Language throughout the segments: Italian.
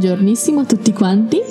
Buongiornissimo a tutti quanti.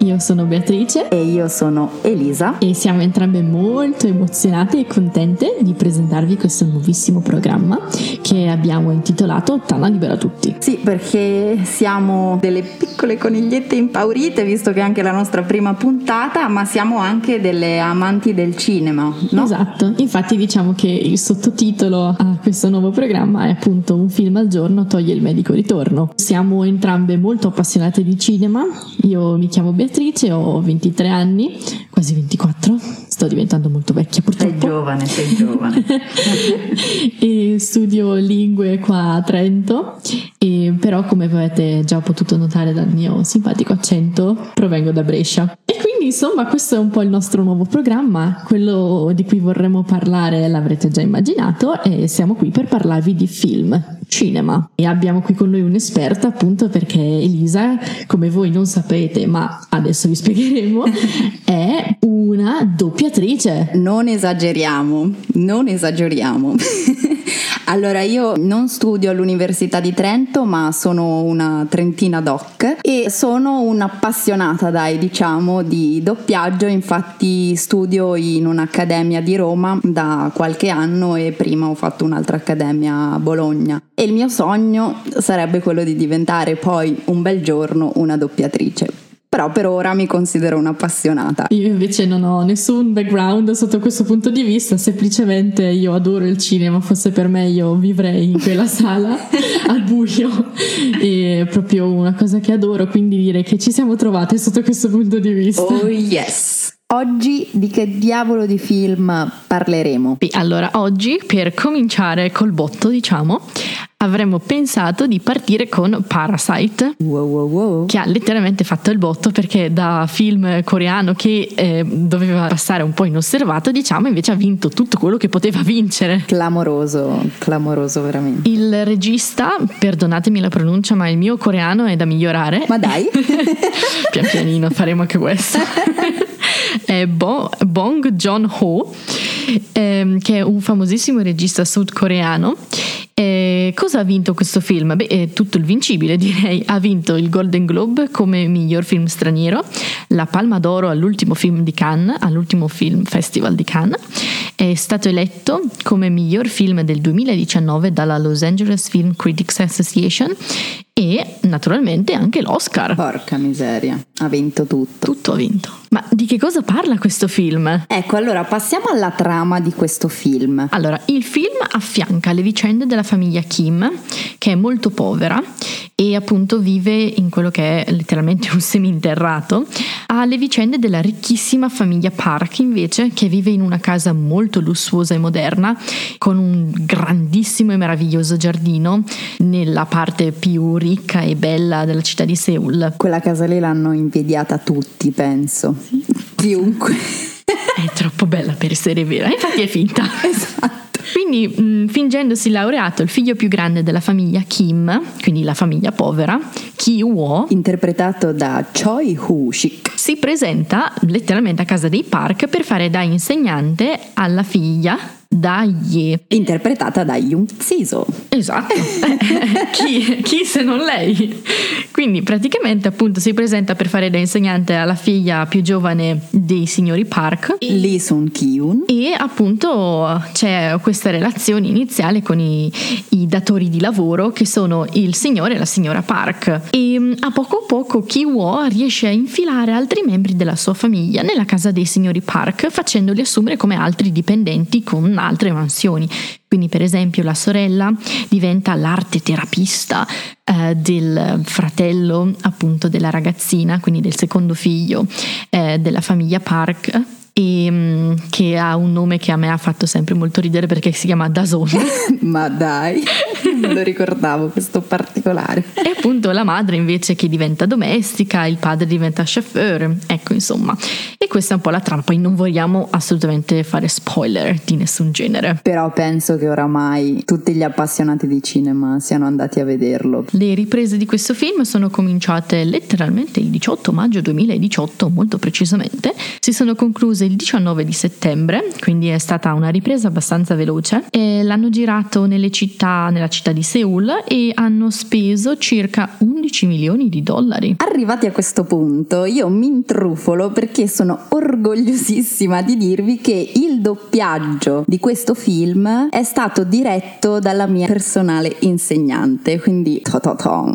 Io sono Beatrice e io sono Elisa e siamo entrambe molto emozionate e contente di presentarvi questo nuovissimo programma che abbiamo intitolato Tana libera tutti. Sì, perché siamo delle piccole conigliette impaurite visto che è anche la nostra prima puntata, ma siamo anche delle amanti del cinema, no? Esatto, infatti diciamo che il sottotitolo a questo nuovo programma è appunto Un film al giorno toglie il medico ritorno. Siamo entrambe molto appassionate di cinema, io mi chiamo Beatrice Beatrice, ho 23 anni, quasi 24, sto diventando molto vecchia purtroppo. Sei giovane, sei giovane. e studio lingue qua a Trento, e però come avete già potuto notare dal mio simpatico accento, provengo da Brescia. Insomma questo è un po' il nostro nuovo programma, quello di cui vorremmo parlare l'avrete già immaginato e siamo qui per parlarvi di film cinema e abbiamo qui con noi un'esperta appunto perché Elisa, come voi non sapete, ma adesso vi spiegheremo, è una doppiatrice. Non esageriamo, non esageriamo. Allora, io non studio all'Università di Trento, ma sono una trentina doc e sono un'appassionata, dai, diciamo, di doppiaggio. Infatti studio in un'accademia di Roma da qualche anno e prima ho fatto un'altra accademia a Bologna. E il mio sogno sarebbe quello di diventare poi un bel giorno una doppiatrice però per ora mi considero un'appassionata. Io invece non ho nessun background sotto questo punto di vista, semplicemente io adoro il cinema, fosse per me io vivrei in quella sala al buio, è proprio una cosa che adoro, quindi direi che ci siamo trovate sotto questo punto di vista. Oh yes! Oggi di che diavolo di film parleremo? Allora, oggi per cominciare col botto, diciamo, avremmo pensato di partire con Parasite, wow, wow, wow. che ha letteralmente fatto il botto perché da film coreano che eh, doveva passare un po' inosservato, diciamo, invece ha vinto tutto quello che poteva vincere. Clamoroso, clamoroso veramente. Il regista, perdonatemi la pronuncia, ma il mio coreano è da migliorare. Ma dai! Pian pianino faremo anche questo. è Bo- Bong Joon-ho, ehm, che è un famosissimo regista sudcoreano. E cosa ha vinto questo film? Beh, è tutto il vincibile, direi. Ha vinto il Golden Globe come miglior film straniero, la Palma d'Oro all'ultimo film di Cannes, all'ultimo film festival di Cannes. È stato eletto come miglior film del 2019 dalla Los Angeles Film Critics Association e naturalmente anche l'Oscar. Porca miseria, ha vinto tutto. Tutto ha vinto. Ma di che cosa parla questo film? Ecco, allora passiamo alla trama di questo film. Allora, il film affianca le vicende della famiglia Kim, che è molto povera e appunto vive in quello che è letteralmente un seminterrato, alle vicende della ricchissima famiglia Park invece, che vive in una casa molto lussuosa e moderna, con un grandissimo e meraviglioso giardino nella parte più ricca e bella della città di Seoul. Quella casa lì l'hanno invidiata tutti, penso. Chiunque. È troppo bella per essere vera, infatti è finta. esatto. Quindi, mh, mm, fingendosi laureato, il figlio più grande della famiglia Kim, quindi la famiglia povera, Ki Wo, interpretato da Choi Hoo-shik, si presenta letteralmente a casa dei Park per fare da insegnante alla figlia da Ye. Interpretata da Yoon Siso. Esatto, chi, chi, se non lei? Quindi praticamente appunto si presenta per fare da insegnante alla figlia più giovane dei signori Park. Lee Sun Kyun. E appunto c'è questa relazione iniziale con i, i datori di lavoro che sono il signore e la signora Park. E mm, a poco a poco Ki Wo riesce a infilare altri membri della sua famiglia nella casa dei signori Park facendoli assumere come altri dipendenti con altre mansioni. Quindi per esempio la sorella diventa l'arte terapista eh, del fratello appunto della ragazzina, quindi del secondo figlio eh, della famiglia Park e, mm, che ha un nome che a me ha fatto sempre molto ridere perché si chiama Dazon. Ma dai, non lo ricordavo questo particolare. E appunto la madre invece che diventa domestica, il padre diventa chauffeur, ecco insomma. E questa è un po' la trama, poi non vogliamo assolutamente fare spoiler di nessun genere. Però penso che oramai tutti gli appassionati di cinema siano andati a vederlo. Le riprese di questo film sono cominciate letteralmente il 18 maggio 2018, molto precisamente, si sono concluse il 19 di settembre, quindi è stata una ripresa abbastanza veloce. L'hanno girato città, nella città di Seoul e hanno speso circa 11 milioni di dollari. Arrivati a questo punto, io mi intrufolo perché sono orgogliosissima di dirvi che il doppiaggio di questo film è stato diretto dalla mia personale insegnante, quindi to to to.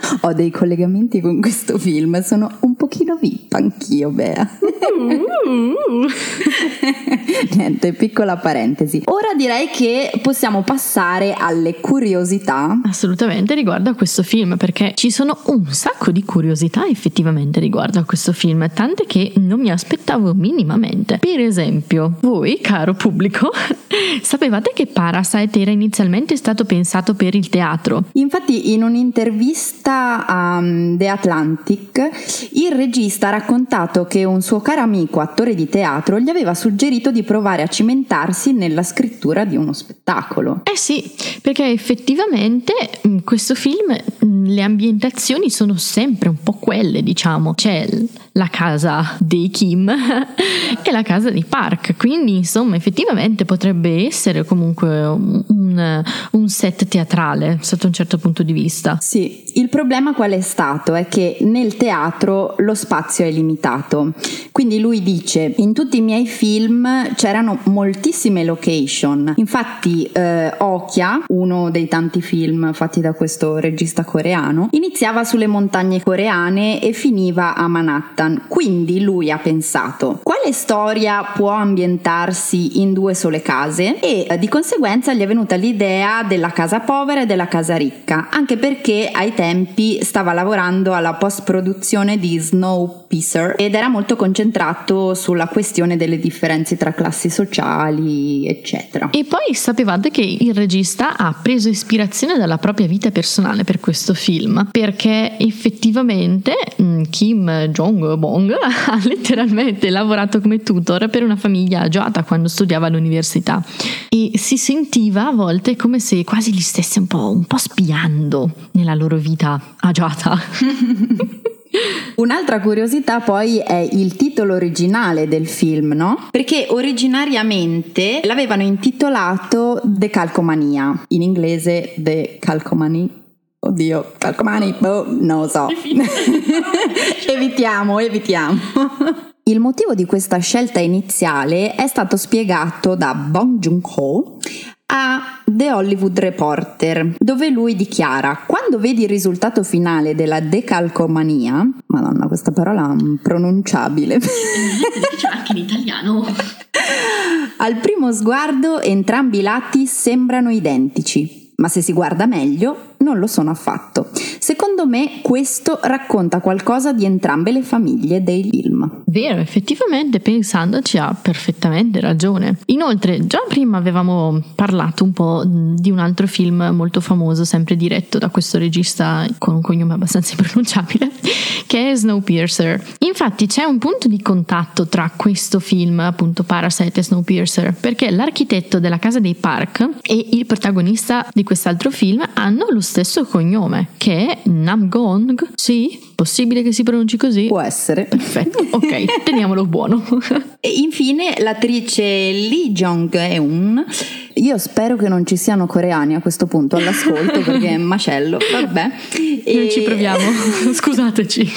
Ho dei collegamenti con questo film, sono un pochino VIP anch'io, Bea. Uh. Niente, piccola parentesi. Ora direi che possiamo passare alle curiosità. Assolutamente riguardo a questo film, perché ci sono un sacco di curiosità effettivamente riguardo a questo film, tante che non mi aspettavo minimamente. Per esempio, voi, caro pubblico, sapevate che Parasite era inizialmente stato pensato per il teatro? Infatti, in un'intervista a The Atlantic, il regista ha raccontato che un suo caro amico, attore di teatro, gli aveva suggerito di provare a cimentarsi nella scrittura di uno spettacolo. Eh sì, perché effettivamente in mm, questo film mm, le ambientazioni sono sempre un po' quelle, diciamo. C'è la casa dei Kim e la casa di Park, quindi insomma effettivamente potrebbe essere comunque un, un set teatrale sotto un certo punto di vista. Sì, il problema qual è stato? È che nel teatro lo spazio è limitato, quindi lui dice in tutti i miei film c'erano moltissime location, infatti eh, Okja, uno dei tanti film fatti da questo regista coreano, iniziava sulle montagne coreane e finiva a Manhattan, quindi lui ha pensato quale storia può ambientarsi in due sole case? E eh, di conseguenza gli è venuta l'idea della casa povera e della casa ricca, anche perché ai tempi stava lavorando alla post produzione di Snowpiercer ed era molto concentrato sulla questione delle differenze tra classi sociali, eccetera. E poi sapevate che il regista ha preso ispirazione dalla propria vita personale per questo film, perché effettivamente mm, Kim Jong-bong ha letteralmente lavorato come tutor per una famiglia agiata quando studiava all'università e si sentiva a volte come se quasi li stesse un po', un po spiando nella loro vita agiata. Un'altra curiosità poi è il titolo originale del film, no? Perché originariamente l'avevano intitolato The Calcomania, in inglese The Calcomany. Oddio, calcomani, boh, non lo so. evitiamo, evitiamo. Il motivo di questa scelta iniziale è stato spiegato da Bong Joon-ho a The Hollywood Reporter, dove lui dichiara: Quando vedi il risultato finale della decalcomania, madonna, questa parola. Dice anche in italiano. Al primo sguardo entrambi i lati sembrano identici, ma se si guarda meglio non lo sono affatto. Secondo me questo racconta qualcosa di entrambe le famiglie dei film. Vero, effettivamente pensandoci ha perfettamente ragione. Inoltre, già prima avevamo parlato un po' di un altro film molto famoso, sempre diretto da questo regista con un cognome abbastanza impronunciabile, che è Snowpiercer. Infatti c'è un punto di contatto tra questo film, appunto Parasite e Snowpiercer, perché l'architetto della casa dei Park e il protagonista di quest'altro film hanno lo stesso cognome, che è Namgong. Sì, possibile che si pronunci così? Può essere. Perfetto, ok, teniamolo buono. e infine l'attrice Lee Jong-eun. Io spero che non ci siano coreani a questo punto all'ascolto perché è macello, vabbè. E... Noi ci proviamo, scusateci.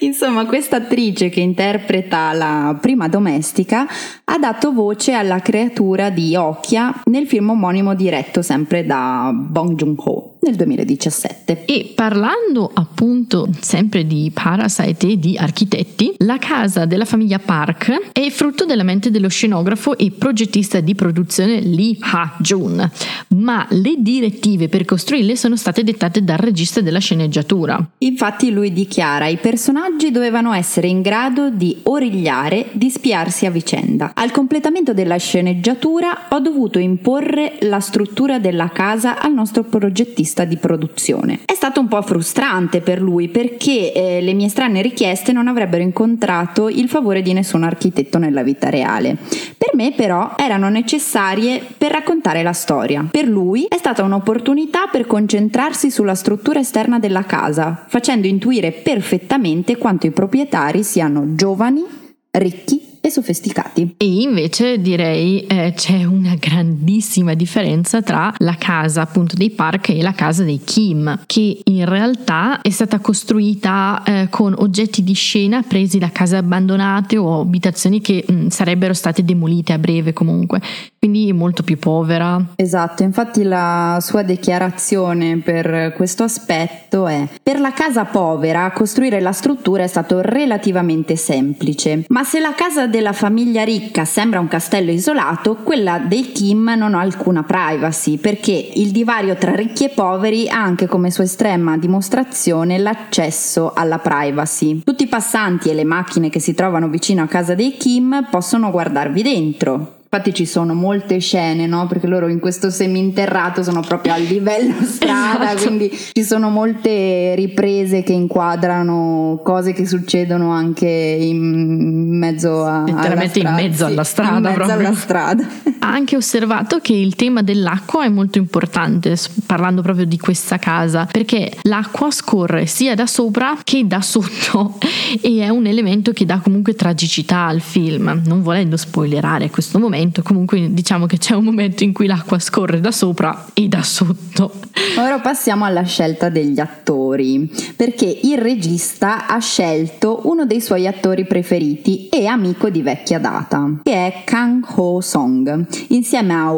Insomma, questa attrice che interpreta la prima domestica ha dato voce alla creatura di Okja nel film omonimo diretto sempre da Bong Joon-ho nel 2017. E parlando appunto sempre di Parasite e di architetti, la casa della famiglia Park è frutto della mente dello scenografo e progettista di produzione Lee Ha-jun, ma le direttive per costruirle sono state dettate dal regista della sceneggiatura. Infatti lui dichiara i personaggi dovevano essere in grado di origliare, di spiarsi a vicenda. Al completamento della sceneggiatura ho dovuto imporre la struttura della casa al nostro progettista regista di produzione. È stato un po' frustrante per lui perché eh, le mie strane richieste non avrebbero incontrato il favore di nessun architetto nella vita reale. Per me però erano necessarie per raccontare la storia. Per lui è stata un'opportunità per concentrarsi sulla struttura esterna della casa, facendo intuire perfettamente quanto i proprietari siano giovani, ricchi sofisticati. E invece direi eh, c'è una grandissima differenza tra la casa appunto dei Park e la casa dei Kim, che in realtà è stata costruita eh, con oggetti di scena presi da case abbandonate o abitazioni che mh, sarebbero state demolite a breve comunque, quindi molto più povera. Esatto, infatti la sua dichiarazione per questo aspetto è per la casa povera costruire la struttura è stato relativamente semplice, ma se la casa della famiglia ricca sembra un castello isolato, quella dei Kim non ha alcuna privacy perché il divario tra ricchi e poveri ha anche come sua estrema dimostrazione l'accesso alla privacy. Tutti i passanti e le macchine che si trovano vicino a casa dei Kim possono guardarvi dentro. Infatti ci sono molte scene, no? Perché loro in questo seminterrato sono proprio a livello strada, esatto. quindi ci sono molte riprese che inquadrano cose che succedono anche in mezzo a Letteralmente in mezzo alla strada. in mezzo proprio. alla strada. Ha anche osservato che il tema dell'acqua è molto importante, parlando proprio di questa casa, perché l'acqua scorre sia da sopra che da sotto e è un elemento che dà comunque tragicità al film. Non volendo spoilerare questo momento, momento, comunque diciamo che c'è un momento in cui l'acqua scorre da sopra e da sotto. Ora passiamo alla scelta degli attori, perché il regista ha scelto uno dei suoi attori preferiti e amico di vecchia data, che è Kang Ho Song, insieme a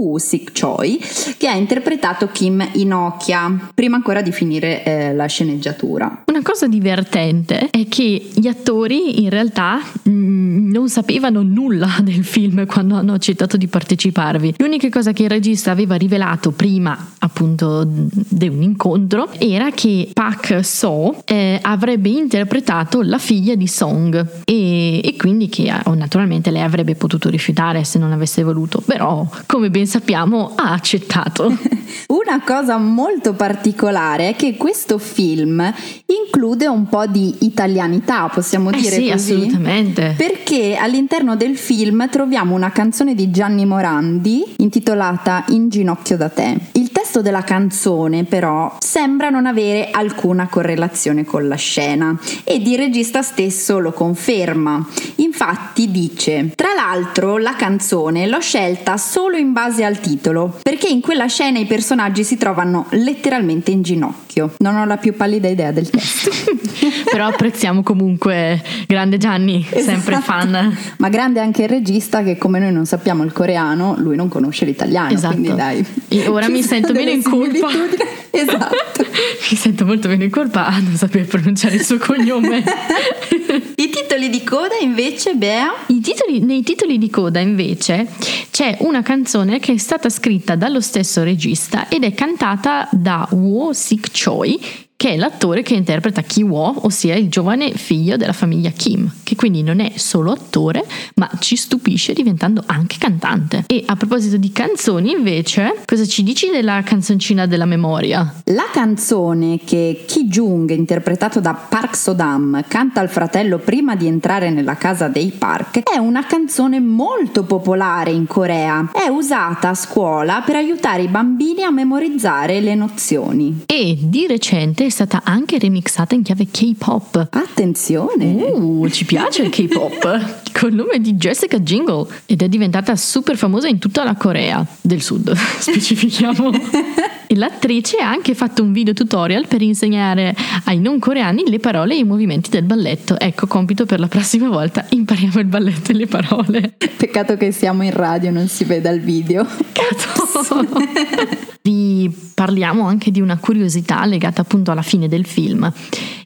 Woo Sik Choi, che ha interpretato Kim Inokia, prima ancora di finire eh, la sceneggiatura. Una cosa divertente è che gli attori in realtà mh, mm, non sapevano nulla del film quando hanno accettato di parteciparvi. L'unica cosa che il regista aveva rivelato prima appunto di un incontro era che Pak So eh, avrebbe interpretato la figlia di Song e, e quindi che oh, naturalmente lei avrebbe potuto rifiutare se non avesse voluto, però come ben sappiamo ha accettato. Una cosa molto particolare è che questo film include un po' di italianità, possiamo eh dire sì, così. assolutamente. Perché all'interno del film troviamo una canzone di Gianni Morandi intitolata In ginocchio da te. Il testo della canzone però sembra non avere alcuna correlazione con la scena ed il regista stesso lo conferma. Infatti dice: Tra l'altro la canzone l'ho scelta solo in base al titolo, perché in quella scena i personaggi si trovano letteralmente in ginocchio. Non ho la più pallida idea del testo. Però apprezziamo comunque grande Gianni, sempre Esatto. fan. Ma grande anche il regista che come noi non sappiamo il coreano, lui non conosce l'italiano, Esatto. quindi dai. E ora mi sento meno in colpa. Esatto. Mi sento molto meno in colpa a non saper pronunciare il suo cognome. I titoli di coda invece, Bea? I titoli- nei titoli di coda invece c'è una canzone che è stata scritta dallo stesso regista ed è cantata da Woo Sik Choi che è l'attore che interpreta Ki Woo, ossia il giovane figlio della famiglia Kim, che quindi non è solo attore, ma ci stupisce diventando anche cantante. E a proposito di canzoni, invece, cosa ci dici della canzoncina della memoria? La canzone che Ki Jung, interpretato da Park Sodam, canta al fratello prima di entrare nella casa dei Park, è una canzone molto popolare in Corea. È usata a scuola per aiutare i bambini a memorizzare le nozioni. E di recente è stata anche remixata in chiave K-pop. Attenzione! Uh, ci piace il K-pop col nome di Jessica Jingle ed è diventata super famosa in tutta la Corea del Sud, specifichiamo. L'attrice ha anche fatto un video tutorial per insegnare ai non coreani le parole e i movimenti del balletto. Ecco, compito per la prossima volta, impariamo il balletto e le parole. Peccato che siamo in radio, non si veda il video. Cazzo. Vi parliamo anche di una curiosità legata appunto alla fine del film.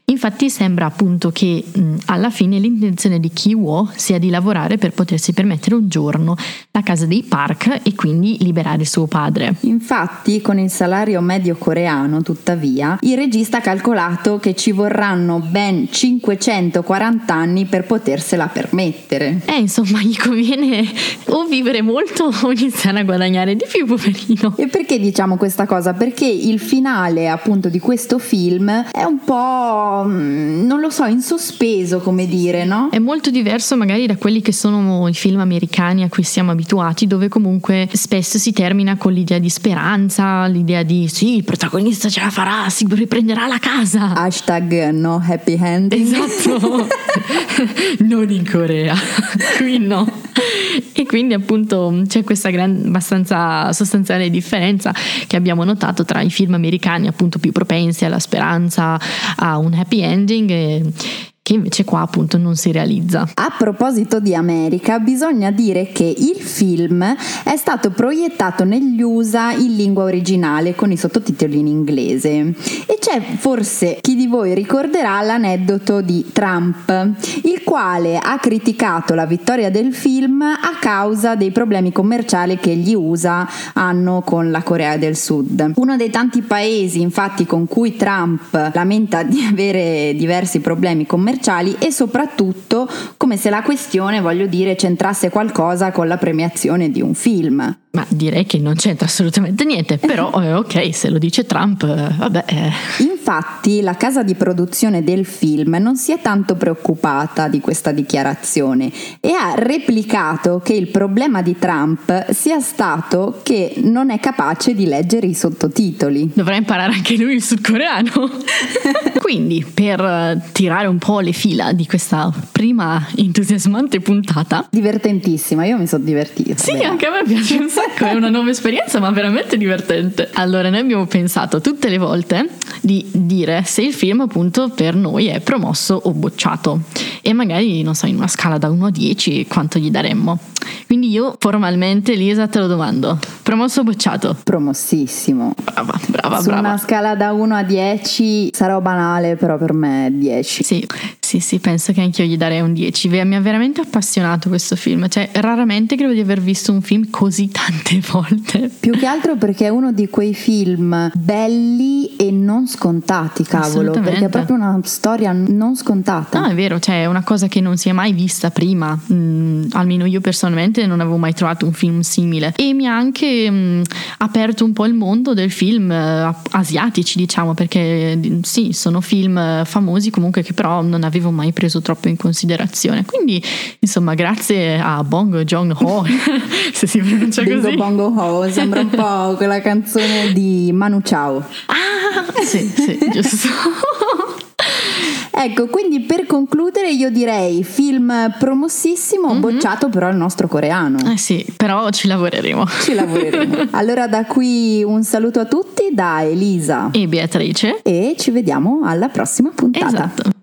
Infatti sembra appunto che mh, alla fine l'intenzione di Ki Woo sia di lavorare per potersi permettere un giorno la casa dei Park e quindi liberare suo padre. Infatti, con il salario medio coreano, tuttavia, il regista ha calcolato che ci vorranno ben 540 anni per potersela permettere. Eh, insomma, gli conviene o vivere molto o iniziare a guadagnare di più, poverino. E perché diciamo questa cosa? Perché il finale appunto di questo film è un po' po', mm, non lo so, in sospeso, come dire, no? È molto diverso magari da quelli che sono i film americani a cui siamo abituati, dove comunque spesso si termina con l'idea di speranza, l'idea di sì, il protagonista ce la farà, si riprenderà la casa. Hashtag no happy ending. Esatto, non in Corea, qui no. E quindi appunto c'è questa gran, abbastanza sostanziale differenza che abbiamo notato tra i film americani appunto più propensi alla speranza, a un happy ending e che invece qua appunto non si realizza. A proposito di America, bisogna dire che il film è stato proiettato negli USA in lingua originale con i sottotitoli in inglese e c'è forse chi di voi ricorderà l'aneddoto di Trump, il quale ha criticato la vittoria del film a causa dei problemi commerciali che gli USA hanno con la Corea del Sud. Uno dei tanti paesi infatti con cui Trump lamenta di avere diversi problemi commerciali e soprattutto come se la questione, voglio dire, c'entrasse qualcosa con la premiazione di un film. Ma direi che non c'entra assolutamente niente, però eh, ok, se lo dice Trump, eh, vabbè. Eh. Infatti la casa di produzione del film non si è tanto preoccupata di questa dichiarazione e ha replicato che il problema di Trump sia stato che non è capace di leggere i sottotitoli. Dovrà imparare anche lui il sudcoreano. Quindi, per tirare un po' le fila di questa prima entusiasmante puntata. Divertentissima, io mi sono divertita. Sì, bene. anche a me piace un sacco ecco, è una nuova esperienza, ma veramente divertente. Allora, noi abbiamo pensato tutte le volte di dire se il film, appunto, per noi è promosso o bocciato. E magari, non so, in una scala da 1 a 10 quanto gli daremmo. Quindi io formalmente, Lisa, te lo domando. Promosso o bocciato? Promossissimo. Brava, brava, Su brava. una scala da 1 a 10 sarò banale, però per me è 10. Sì, sì, sì, penso che anch'io gli darei un 10. Mi ha veramente appassionato questo film. Cioè, raramente credo di aver visto un film così tante volte. Più che altro perché è uno di quei film belli e non scontati, cavolo. Perché è proprio una storia non scontata. No, è vero, cioè è una cosa che non si è mai vista prima. Mm, almeno io personalmente non avevo mai trovato un film simile. E mi ha anche mm, aperto un po' il mondo del film eh, asiatici, diciamo, perché sì, sono film famosi comunque che però non avevo mai preso troppo in considerazione. Quindi, insomma, grazie a Bong Joon-ho, se si pronuncia Bingo così. Bongo Ho, sembra un po' quella canzone di Manu Chao. Ah, sì, sì, giusto. Ecco, quindi per concludere io direi film promossissimo, mm-hmm. bocciato però il nostro coreano. Eh sì, però ci lavoreremo. Ci lavoreremo. allora da qui un saluto a tutti da Elisa e Beatrice e ci vediamo alla prossima puntata. Esatto.